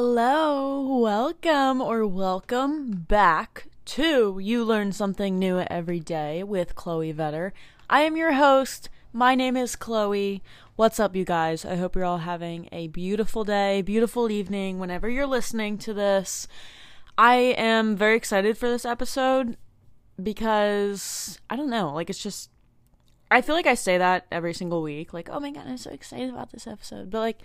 Hello, welcome or welcome back to You Learn Something New Every Day with Chloe Vetter. I am your host. My name is Chloe. What's up, you guys? I hope you're all having a beautiful day, beautiful evening, whenever you're listening to this. I am very excited for this episode because I don't know, like, it's just. I feel like I say that every single week, like, oh my god, I'm so excited about this episode. But, like,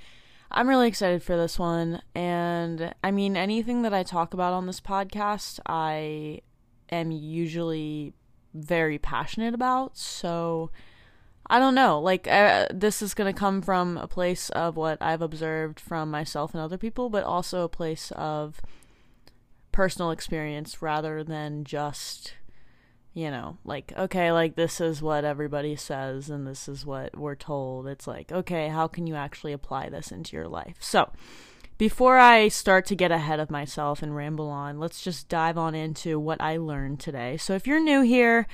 I'm really excited for this one. And I mean, anything that I talk about on this podcast, I am usually very passionate about. So I don't know. Like, uh, this is going to come from a place of what I've observed from myself and other people, but also a place of personal experience rather than just you know, like, okay, like this is what everybody says and this is what we're told. It's like, okay, how can you actually apply this into your life? So, before I start to get ahead of myself and ramble on, let's just dive on into what I learned today. So, if you're new here,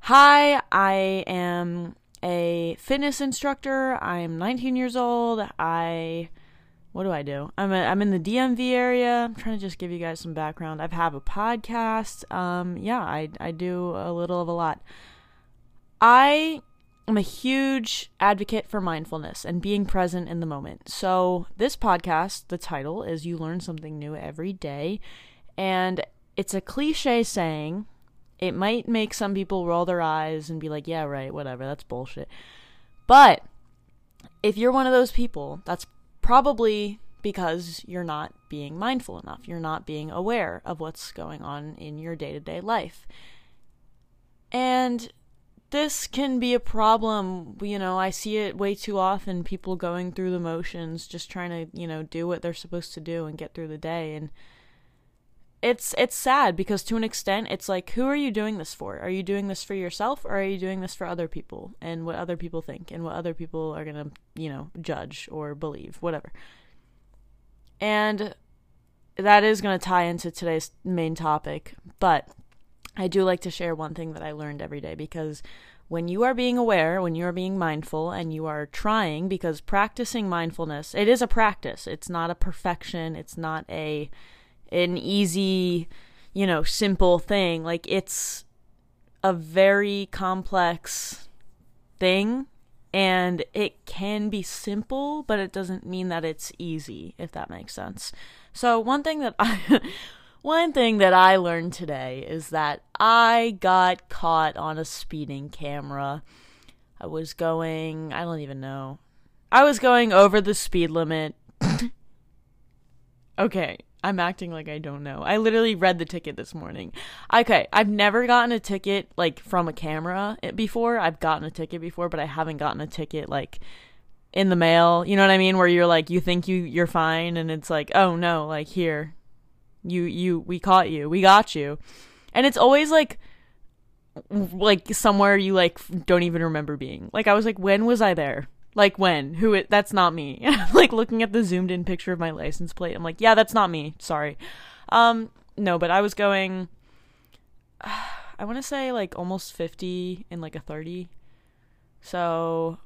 hi, I am a fitness instructor. I'm 19 years old. I what do I do? I'm a, I'm in the DMV area. I'm trying to just give you guys some background. I have a podcast. Um, yeah, I I do a little of a lot. I am a huge advocate for mindfulness and being present in the moment. So this podcast, the title is "You Learn Something New Every Day," and it's a cliche saying. It might make some people roll their eyes and be like, "Yeah, right, whatever. That's bullshit." But if you're one of those people, that's Probably because you're not being mindful enough. You're not being aware of what's going on in your day to day life. And this can be a problem. You know, I see it way too often people going through the motions, just trying to, you know, do what they're supposed to do and get through the day. And it's it's sad because to an extent it's like who are you doing this for? Are you doing this for yourself or are you doing this for other people and what other people think and what other people are going to you know judge or believe whatever. And that is going to tie into today's main topic but i do like to share one thing that i learned every day because when you are being aware when you are being mindful and you are trying because practicing mindfulness it is a practice. It's not a perfection. It's not a an easy, you know, simple thing. Like it's a very complex thing and it can be simple, but it doesn't mean that it's easy, if that makes sense. So one thing that I one thing that I learned today is that I got caught on a speeding camera. I was going, I don't even know. I was going over the speed limit. okay, I'm acting like I don't know. I literally read the ticket this morning. Okay, I've never gotten a ticket like from a camera eh, before. I've gotten a ticket before, but I haven't gotten a ticket like in the mail. You know what I mean? Where you're like you think you you're fine and it's like, "Oh no, like here. You you we caught you. We got you." And it's always like like somewhere you like don't even remember being. Like I was like, "When was I there?" Like when? Who it that's not me. like looking at the zoomed in picture of my license plate. I'm like, yeah, that's not me. Sorry. Um no, but I was going I want to say like almost 50 in like a 30. So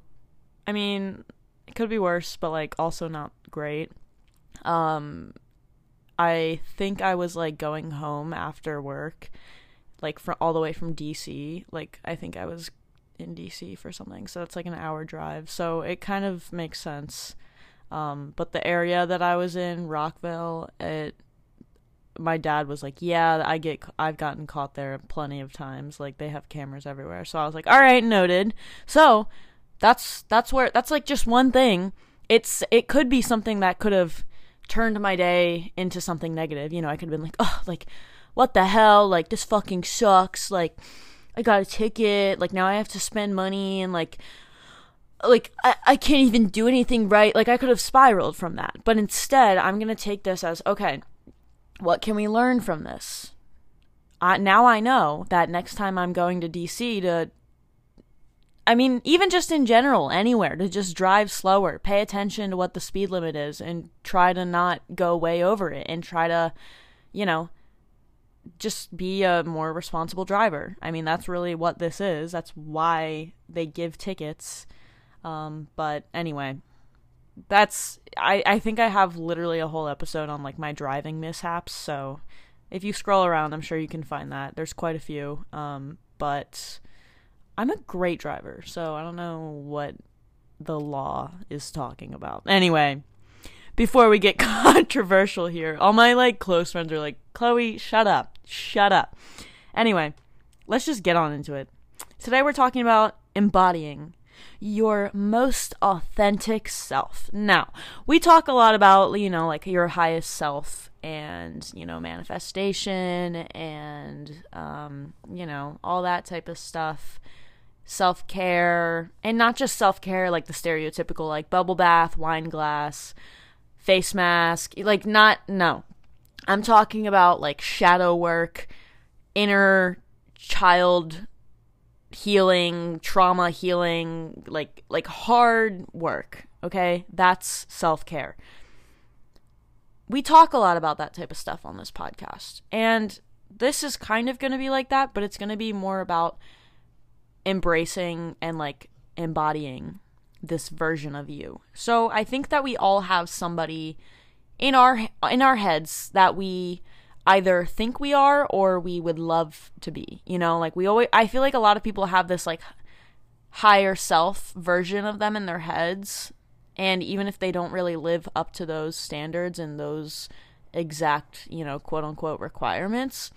I mean, it could be worse, but like also not great. Um I think I was like going home after work like from all the way from DC. Like I think I was in DC for something. So it's like an hour drive. So it kind of makes sense. Um, but the area that I was in, Rockville, it my dad was like, "Yeah, I get I've gotten caught there plenty of times. Like they have cameras everywhere." So I was like, "All right, noted." So that's that's where that's like just one thing. It's it could be something that could have turned my day into something negative. You know, I could have been like, "Oh, like what the hell? Like this fucking sucks." Like I got a ticket. Like now I have to spend money and like like I, I can't even do anything right. Like I could have spiraled from that. But instead, I'm going to take this as okay, what can we learn from this? Uh, now I know that next time I'm going to DC to I mean, even just in general, anywhere, to just drive slower, pay attention to what the speed limit is, and try to not go way over it, and try to, you know, just be a more responsible driver. I mean, that's really what this is. That's why they give tickets. Um, but anyway, that's I I think I have literally a whole episode on like my driving mishaps. So if you scroll around, I'm sure you can find that. There's quite a few. Um, but I'm a great driver, so I don't know what the law is talking about. Anyway, before we get controversial here, all my like close friends are like, "Chloe, shut up. Shut up." Anyway, let's just get on into it. Today we're talking about embodying your most authentic self. Now, we talk a lot about, you know, like your highest self and, you know, manifestation and, um, you know, all that type of stuff. Self care, and not just self care, like the stereotypical, like bubble bath, wine glass, face mask. Like, not, no. I'm talking about like shadow work, inner child healing, trauma healing, like like hard work, okay? That's self-care. We talk a lot about that type of stuff on this podcast. And this is kind of going to be like that, but it's going to be more about embracing and like embodying this version of you. So I think that we all have somebody in our in our heads that we either think we are or we would love to be. You know, like we always, I feel like a lot of people have this like higher self version of them in their heads. And even if they don't really live up to those standards and those exact, you know, quote unquote requirements,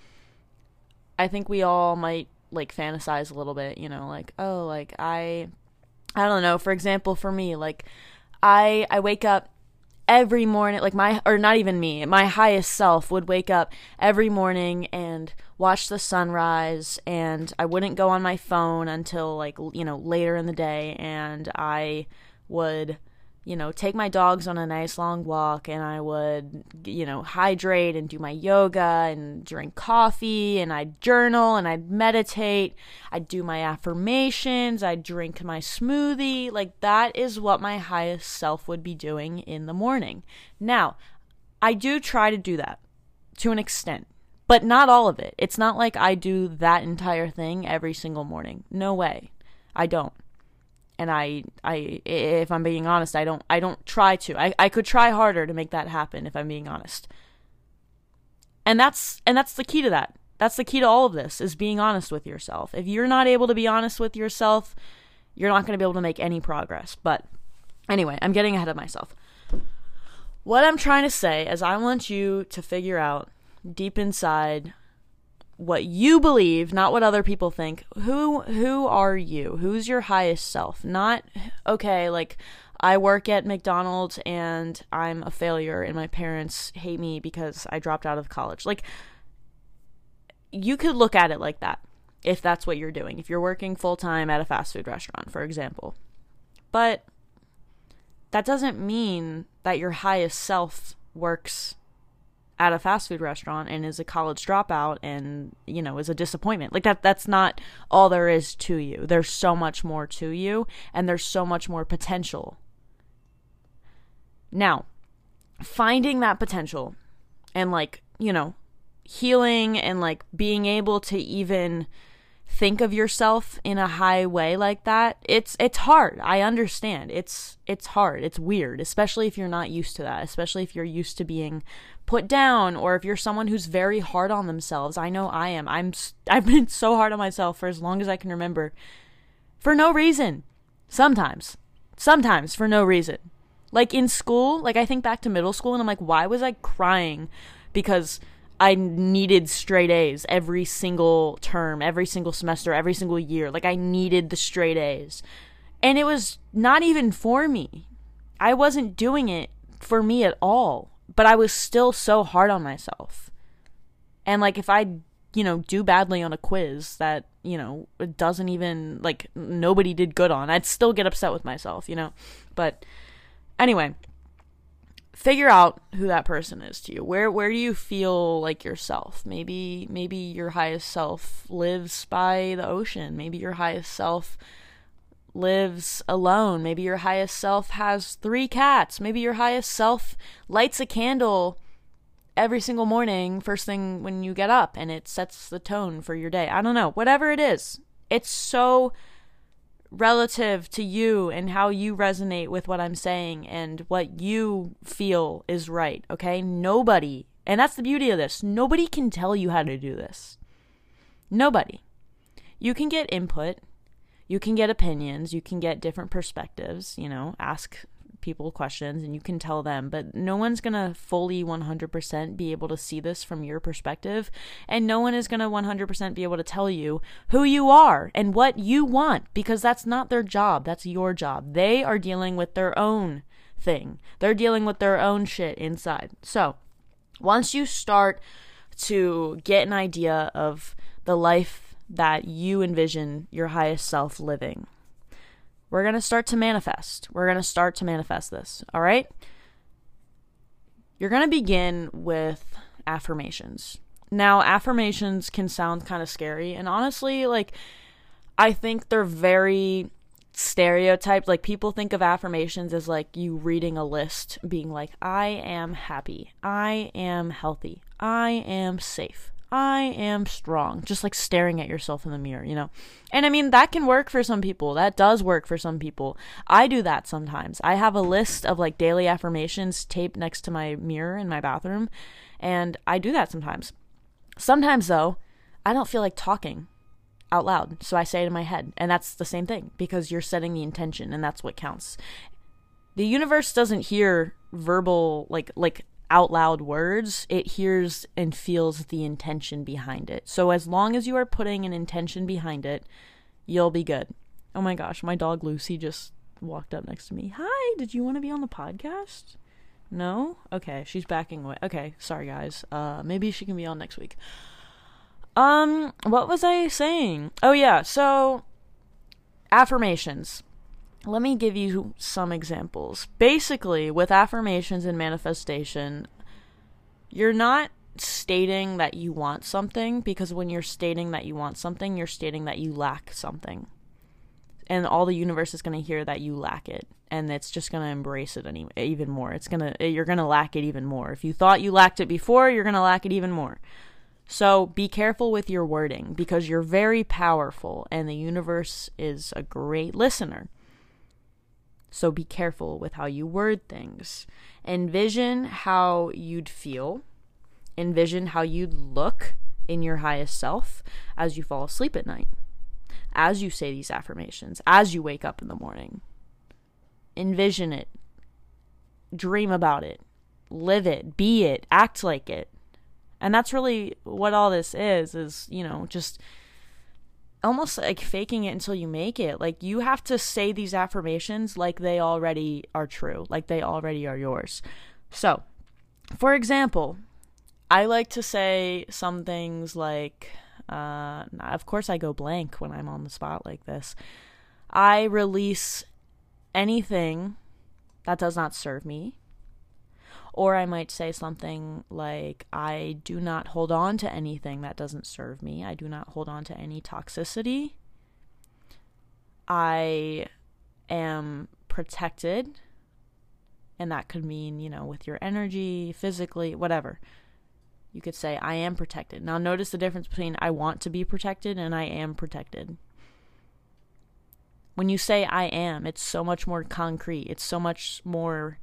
I think we all might like fantasize a little bit, you know, like, oh, like I, I don't know, for example, for me, like, I, I wake up every morning like my or not even me my highest self would wake up every morning and watch the sunrise and i wouldn't go on my phone until like you know later in the day and i would you know, take my dogs on a nice long walk and I would, you know, hydrate and do my yoga and drink coffee and I'd journal and I'd meditate. I'd do my affirmations. I'd drink my smoothie. Like, that is what my highest self would be doing in the morning. Now, I do try to do that to an extent, but not all of it. It's not like I do that entire thing every single morning. No way. I don't and I I if I'm being honest, I don't I don't try to. I, I could try harder to make that happen if I'm being honest. And that's and that's the key to that. That's the key to all of this is being honest with yourself. If you're not able to be honest with yourself, you're not going to be able to make any progress. But anyway, I'm getting ahead of myself. What I'm trying to say is I want you to figure out deep inside what you believe, not what other people think. Who who are you? Who's your highest self? Not okay, like I work at McDonald's and I'm a failure and my parents hate me because I dropped out of college. Like you could look at it like that if that's what you're doing. If you're working full-time at a fast food restaurant, for example. But that doesn't mean that your highest self works at a fast food restaurant and is a college dropout and you know is a disappointment. Like that that's not all there is to you. There's so much more to you and there's so much more potential. Now finding that potential and like you know healing and like being able to even think of yourself in a high way like that it's it's hard. I understand. It's it's hard. It's weird especially if you're not used to that especially if you're used to being put down or if you're someone who's very hard on themselves. I know i am. I'm i've been so hard on myself for as long as i can remember. For no reason. Sometimes. Sometimes for no reason. Like in school like i think back to middle school and i'm like why was i crying? Because I needed straight A's every single term, every single semester, every single year. Like I needed the straight A's. And it was not even for me. I wasn't doing it for me at all. But I was still so hard on myself. And like if I, you know, do badly on a quiz that, you know, it doesn't even like nobody did good on, I'd still get upset with myself, you know. But anyway, figure out who that person is to you. Where where do you feel like yourself? Maybe maybe your highest self lives by the ocean. Maybe your highest self lives alone. Maybe your highest self has 3 cats. Maybe your highest self lights a candle every single morning first thing when you get up and it sets the tone for your day. I don't know. Whatever it is. It's so relative to you and how you resonate with what I'm saying and what you feel is right, okay? Nobody, and that's the beauty of this, nobody can tell you how to do this. Nobody. You can get input, you can get opinions, you can get different perspectives, you know, ask people questions and you can tell them, but no one's going to fully 100% be able to see this from your perspective. And no one is going to 100% be able to tell you who you are and what you want because that's not their job. That's your job. They are dealing with their own thing, they're dealing with their own shit inside. So once you start to get an idea of the life that you envision your highest self living, we're going to start to manifest. We're going to start to manifest this. All right? You're going to begin with affirmations. Now, affirmations can sound kind of scary. And honestly, like, I think they're very stereotyped. Like, people think of affirmations as like you reading a list, being like, I am happy. I am healthy. I am safe. I am strong. Just like staring at yourself in the mirror, you know? And I mean, that can work for some people. That does work for some people. I do that sometimes. I have a list of like daily affirmations taped next to my mirror in my bathroom, and I do that sometimes. Sometimes, though, I don't feel like talking out loud, so I say it in my head. And that's the same thing because you're setting the intention, and that's what counts. The universe doesn't hear verbal, like, like, out loud words, it hears and feels the intention behind it. So as long as you are putting an intention behind it, you'll be good. Oh my gosh, my dog Lucy just walked up next to me. Hi, did you want to be on the podcast? No? Okay, she's backing away. Okay, sorry guys. Uh maybe she can be on next week. Um, what was I saying? Oh yeah, so affirmations. Let me give you some examples. Basically, with affirmations and manifestation, you're not stating that you want something because when you're stating that you want something, you're stating that you lack something. And all the universe is going to hear that you lack it and it's just going to embrace it any, even more. It's going to you're going to lack it even more. If you thought you lacked it before, you're going to lack it even more. So be careful with your wording because you're very powerful and the universe is a great listener. So be careful with how you word things. Envision how you'd feel. Envision how you'd look in your highest self as you fall asleep at night, as you say these affirmations, as you wake up in the morning. Envision it. Dream about it. Live it. Be it. Act like it. And that's really what all this is, is, you know, just almost like faking it until you make it. Like you have to say these affirmations like they already are true, like they already are yours. So, for example, I like to say some things like, uh, of course, I go blank when I'm on the spot like this. I release anything that does not serve me. Or I might say something like, I do not hold on to anything that doesn't serve me. I do not hold on to any toxicity. I am protected. And that could mean, you know, with your energy, physically, whatever. You could say, I am protected. Now, notice the difference between I want to be protected and I am protected. When you say I am, it's so much more concrete. It's so much more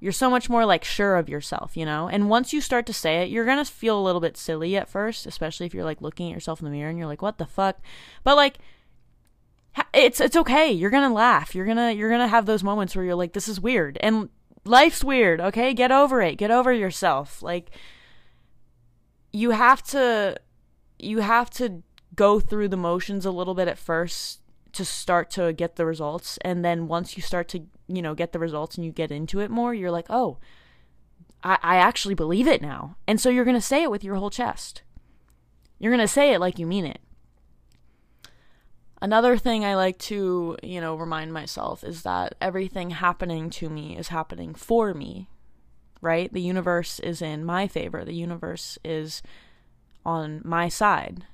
you're so much more like sure of yourself, you know? And once you start to say it, you're going to feel a little bit silly at first, especially if you're like looking at yourself in the mirror and you're like, "What the fuck?" But like it's it's okay. You're going to laugh. You're going to you're going to have those moments where you're like, "This is weird." And life's weird, okay? Get over it. Get over yourself. Like you have to you have to go through the motions a little bit at first to start to get the results and then once you start to you know get the results and you get into it more you're like oh i, I actually believe it now. And so you're going to say it with your whole chest. You're going to say it like you mean it. Another thing i like to you know remind myself is that everything happening to me is happening for me right? The universe is in my favor. The universe is on my side.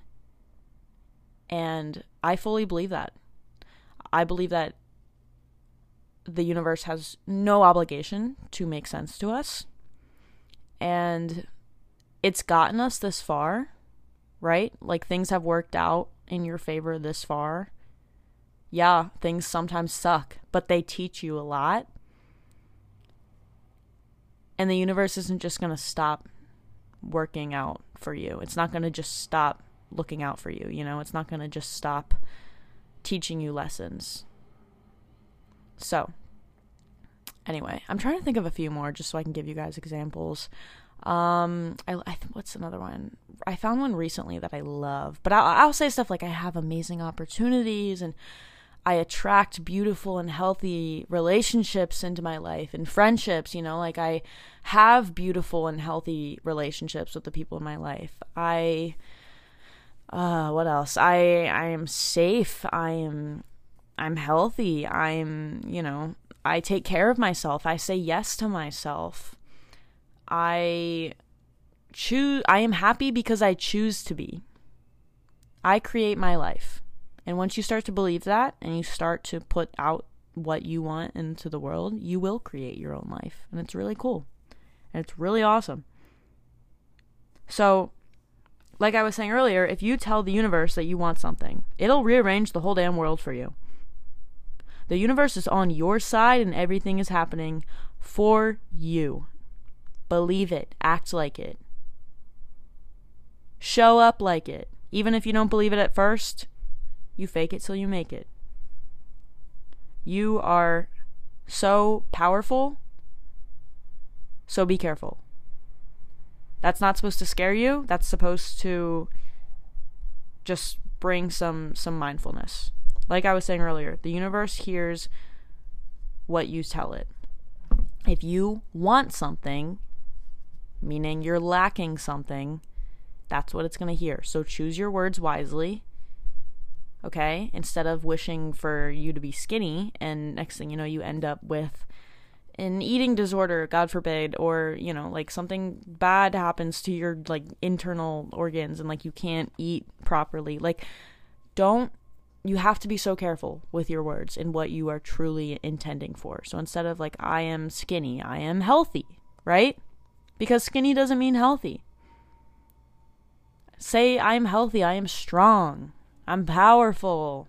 And i fully believe that I believe that the universe has no obligation to make sense to us. And it's gotten us this far, right? Like things have worked out in your favor this far. Yeah, things sometimes suck, but they teach you a lot. And the universe isn't just going to stop working out for you. It's not going to just stop looking out for you, you know? It's not going to just stop teaching you lessons. So, anyway, I'm trying to think of a few more just so I can give you guys examples. Um, I, I what's another one? I found one recently that I love, but I'll, I'll say stuff like I have amazing opportunities and I attract beautiful and healthy relationships into my life and friendships, you know, like I have beautiful and healthy relationships with the people in my life. I uh what else? I I am safe. I am I'm healthy. I'm, you know, I take care of myself. I say yes to myself. I choose I am happy because I choose to be. I create my life. And once you start to believe that and you start to put out what you want into the world, you will create your own life. And it's really cool. And it's really awesome. So, like I was saying earlier, if you tell the universe that you want something, it'll rearrange the whole damn world for you. The universe is on your side and everything is happening for you. Believe it, act like it. Show up like it. Even if you don't believe it at first, you fake it till you make it. You are so powerful, so be careful. That's not supposed to scare you. That's supposed to just bring some some mindfulness. Like I was saying earlier, the universe hears what you tell it. If you want something, meaning you're lacking something, that's what it's going to hear. So choose your words wisely. Okay? Instead of wishing for you to be skinny and next thing you know you end up with an eating disorder, God forbid, or, you know, like something bad happens to your like internal organs and like you can't eat properly. Like don't you have to be so careful with your words and what you are truly intending for. So instead of like I am skinny, I am healthy, right? Because skinny doesn't mean healthy. Say I'm healthy, I am strong. I'm powerful.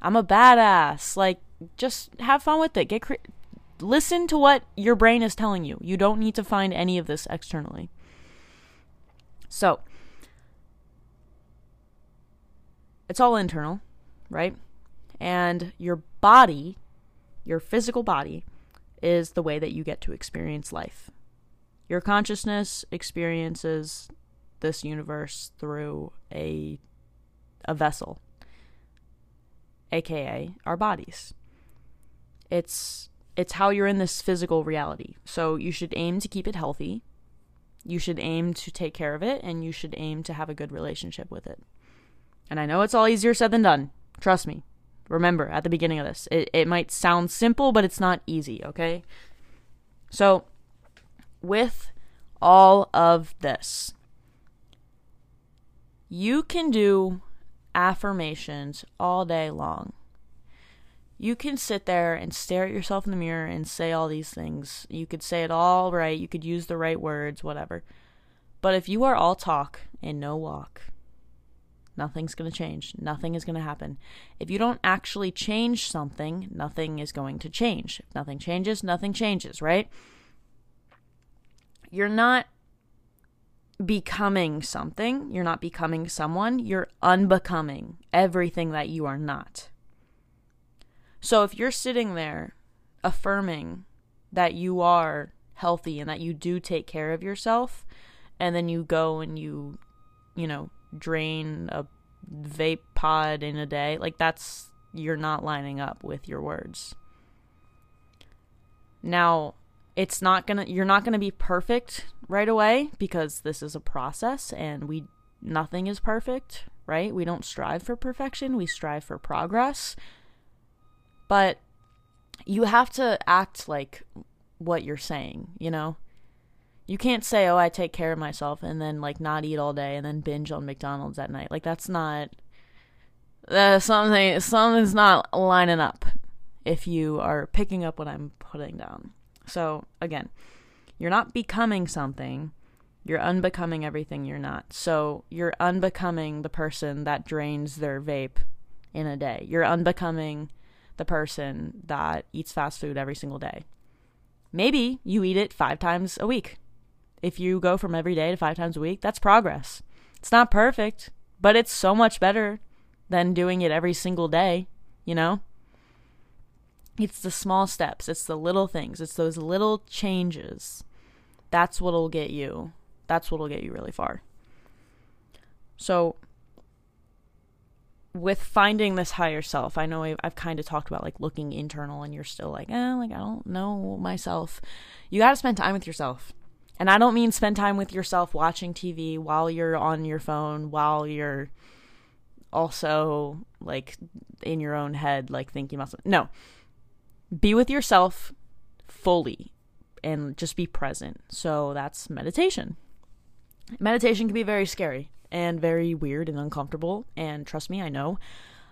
I'm a badass. Like just have fun with it. Get cre- listen to what your brain is telling you. You don't need to find any of this externally. So, it's all internal, right? And your body, your physical body, is the way that you get to experience life. Your consciousness experiences this universe through a a vessel, aka our bodies. It's it's how you're in this physical reality. So you should aim to keep it healthy. You should aim to take care of it and you should aim to have a good relationship with it. And I know it's all easier said than done. Trust me. Remember at the beginning of this, it, it might sound simple, but it's not easy, okay? So, with all of this, you can do affirmations all day long. You can sit there and stare at yourself in the mirror and say all these things. You could say it all right, you could use the right words, whatever. But if you are all talk and no walk, nothing's going to change. Nothing is going to happen. If you don't actually change something, nothing is going to change. If nothing changes, nothing changes, right? You're not becoming something. You're not becoming someone. You're unbecoming everything that you are not. So if you're sitting there affirming that you are healthy and that you do take care of yourself, and then you go and you, you know, drain a vape pod in a day, like that's, you're not lining up with your words. Now, it's not gonna, you're not gonna be perfect right away because this is a process and we, nothing is perfect, right? We don't strive for perfection, we strive for progress. But you have to act like what you're saying, you know? You can't say, "Oh, I take care of myself," and then like not eat all day and then binge on McDonald's at night. Like that's not uh, something. Something's not lining up. If you are picking up what I'm putting down. So again, you're not becoming something. You're unbecoming everything you're not. So you're unbecoming the person that drains their vape in a day. You're unbecoming the person that eats fast food every single day. Maybe you eat it five times a week. If you go from every day to five times a week, that's progress. It's not perfect, but it's so much better than doing it every single day, you know? It's the small steps, it's the little things, it's those little changes. That's what'll get you. That's what'll get you really far. So, with finding this higher self, I know I've, I've kind of talked about like looking internal, and you're still like, eh, like I don't know myself. You got to spend time with yourself. And I don't mean spend time with yourself watching TV while you're on your phone, while you're also like in your own head, like thinking about something. No. Be with yourself fully and just be present. So that's meditation. Meditation can be very scary and very weird and uncomfortable. And trust me, I know.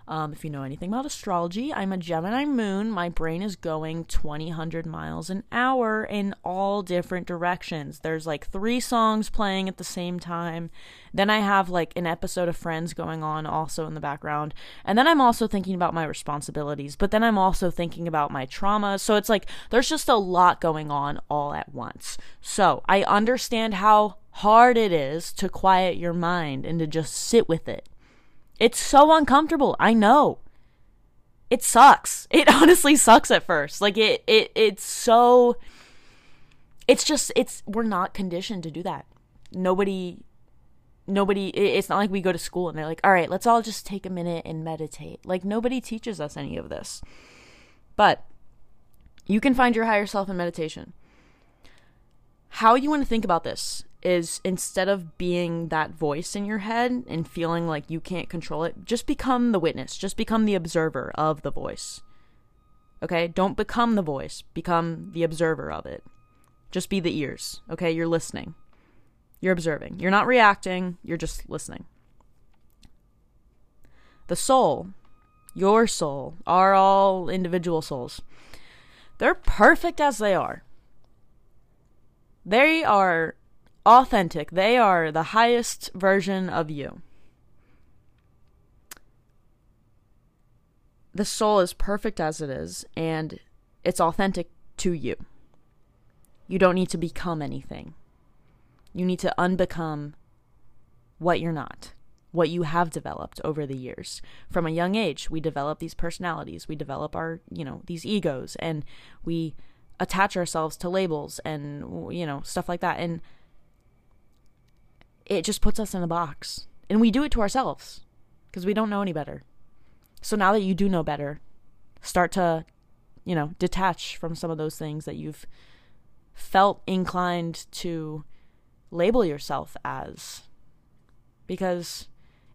Um, if you know anything about astrology, I'm a Gemini moon. My brain is going 2000 miles an hour in all different directions. There's like three songs playing at the same time. Then I have like an episode of Friends going on also in the background. And then I'm also thinking about my responsibilities, but then I'm also thinking about my trauma. So it's like there's just a lot going on all at once. So I understand how hard it is to quiet your mind and to just sit with it it's so uncomfortable. I know. It sucks. It honestly sucks at first. Like it it it's so it's just it's we're not conditioned to do that. Nobody nobody it's not like we go to school and they're like, "All right, let's all just take a minute and meditate." Like nobody teaches us any of this. But you can find your higher self in meditation. How you want to think about this is instead of being that voice in your head and feeling like you can't control it, just become the witness, just become the observer of the voice. Okay? Don't become the voice, become the observer of it. Just be the ears. Okay? You're listening. You're observing. You're not reacting, you're just listening. The soul, your soul, are all individual souls. They're perfect as they are. They are authentic. They are the highest version of you. The soul is perfect as it is, and it's authentic to you. You don't need to become anything. You need to unbecome what you're not, what you have developed over the years. From a young age, we develop these personalities, we develop our, you know, these egos, and we attach ourselves to labels and, you know, stuff like that. And it just puts us in a box. And we do it to ourselves because we don't know any better. So now that you do know better, start to, you know, detach from some of those things that you've felt inclined to label yourself as. Because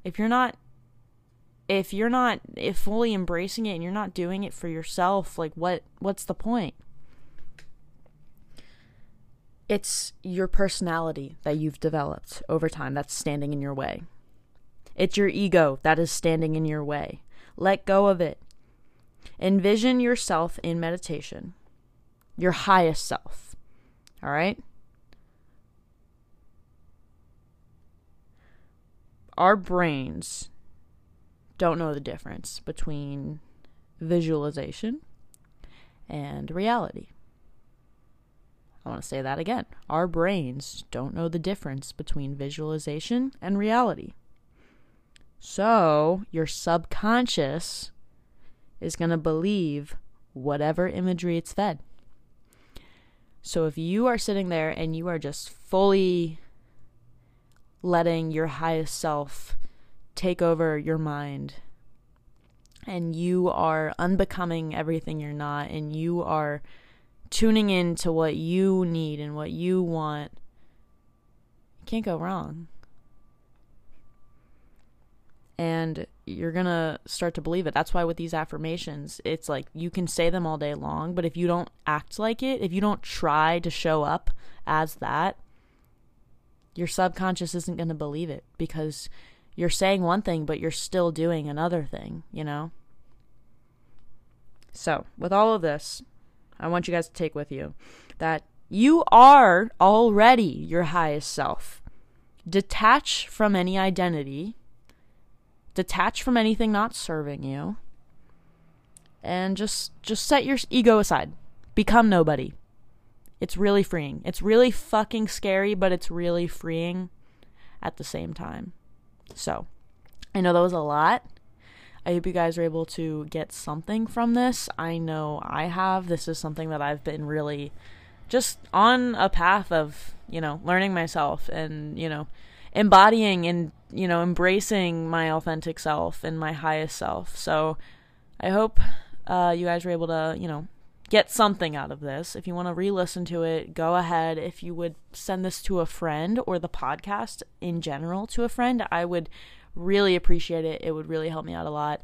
if you're not if you're not if fully embracing it and you're not doing it for yourself, like what what's the point? It's your personality that you've developed over time that's standing in your way. It's your ego that is standing in your way. Let go of it. Envision yourself in meditation, your highest self. All right? Our brains don't know the difference between visualization and reality. I want to say that again. Our brains don't know the difference between visualization and reality. So, your subconscious is going to believe whatever imagery it's fed. So, if you are sitting there and you are just fully letting your highest self take over your mind, and you are unbecoming everything you're not, and you are tuning in to what you need and what you want, you can't go wrong. And you're going to start to believe it. That's why with these affirmations, it's like you can say them all day long, but if you don't act like it, if you don't try to show up as that, your subconscious isn't going to believe it because you're saying one thing, but you're still doing another thing, you know? So, with all of this, I want you guys to take with you that you are already your highest self. Detach from any identity detach from anything not serving you and just just set your ego aside. Become nobody. It's really freeing. It's really fucking scary, but it's really freeing at the same time. So, I know that was a lot. I hope you guys are able to get something from this. I know I have. This is something that I've been really just on a path of, you know, learning myself and, you know, embodying and, you know, embracing my authentic self and my highest self. So I hope uh, you guys were able to, you know, get something out of this. If you want to re listen to it, go ahead. If you would send this to a friend or the podcast in general to a friend, I would really appreciate it. It would really help me out a lot.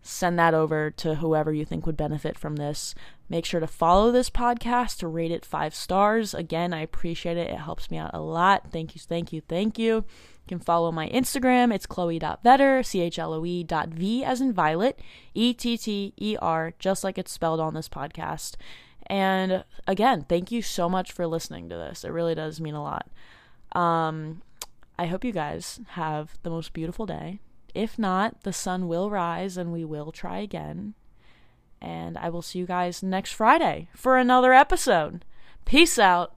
Send that over to whoever you think would benefit from this. Make sure to follow this podcast, to rate it five stars. Again, I appreciate it. It helps me out a lot. Thank you, thank you, thank you. You can follow my Instagram. It's chloe.vetter, C H L O E dot V as in violet, E T T E R, just like it's spelled on this podcast. And again, thank you so much for listening to this. It really does mean a lot. Um, I hope you guys have the most beautiful day. If not, the sun will rise and we will try again. And I will see you guys next Friday for another episode. Peace out.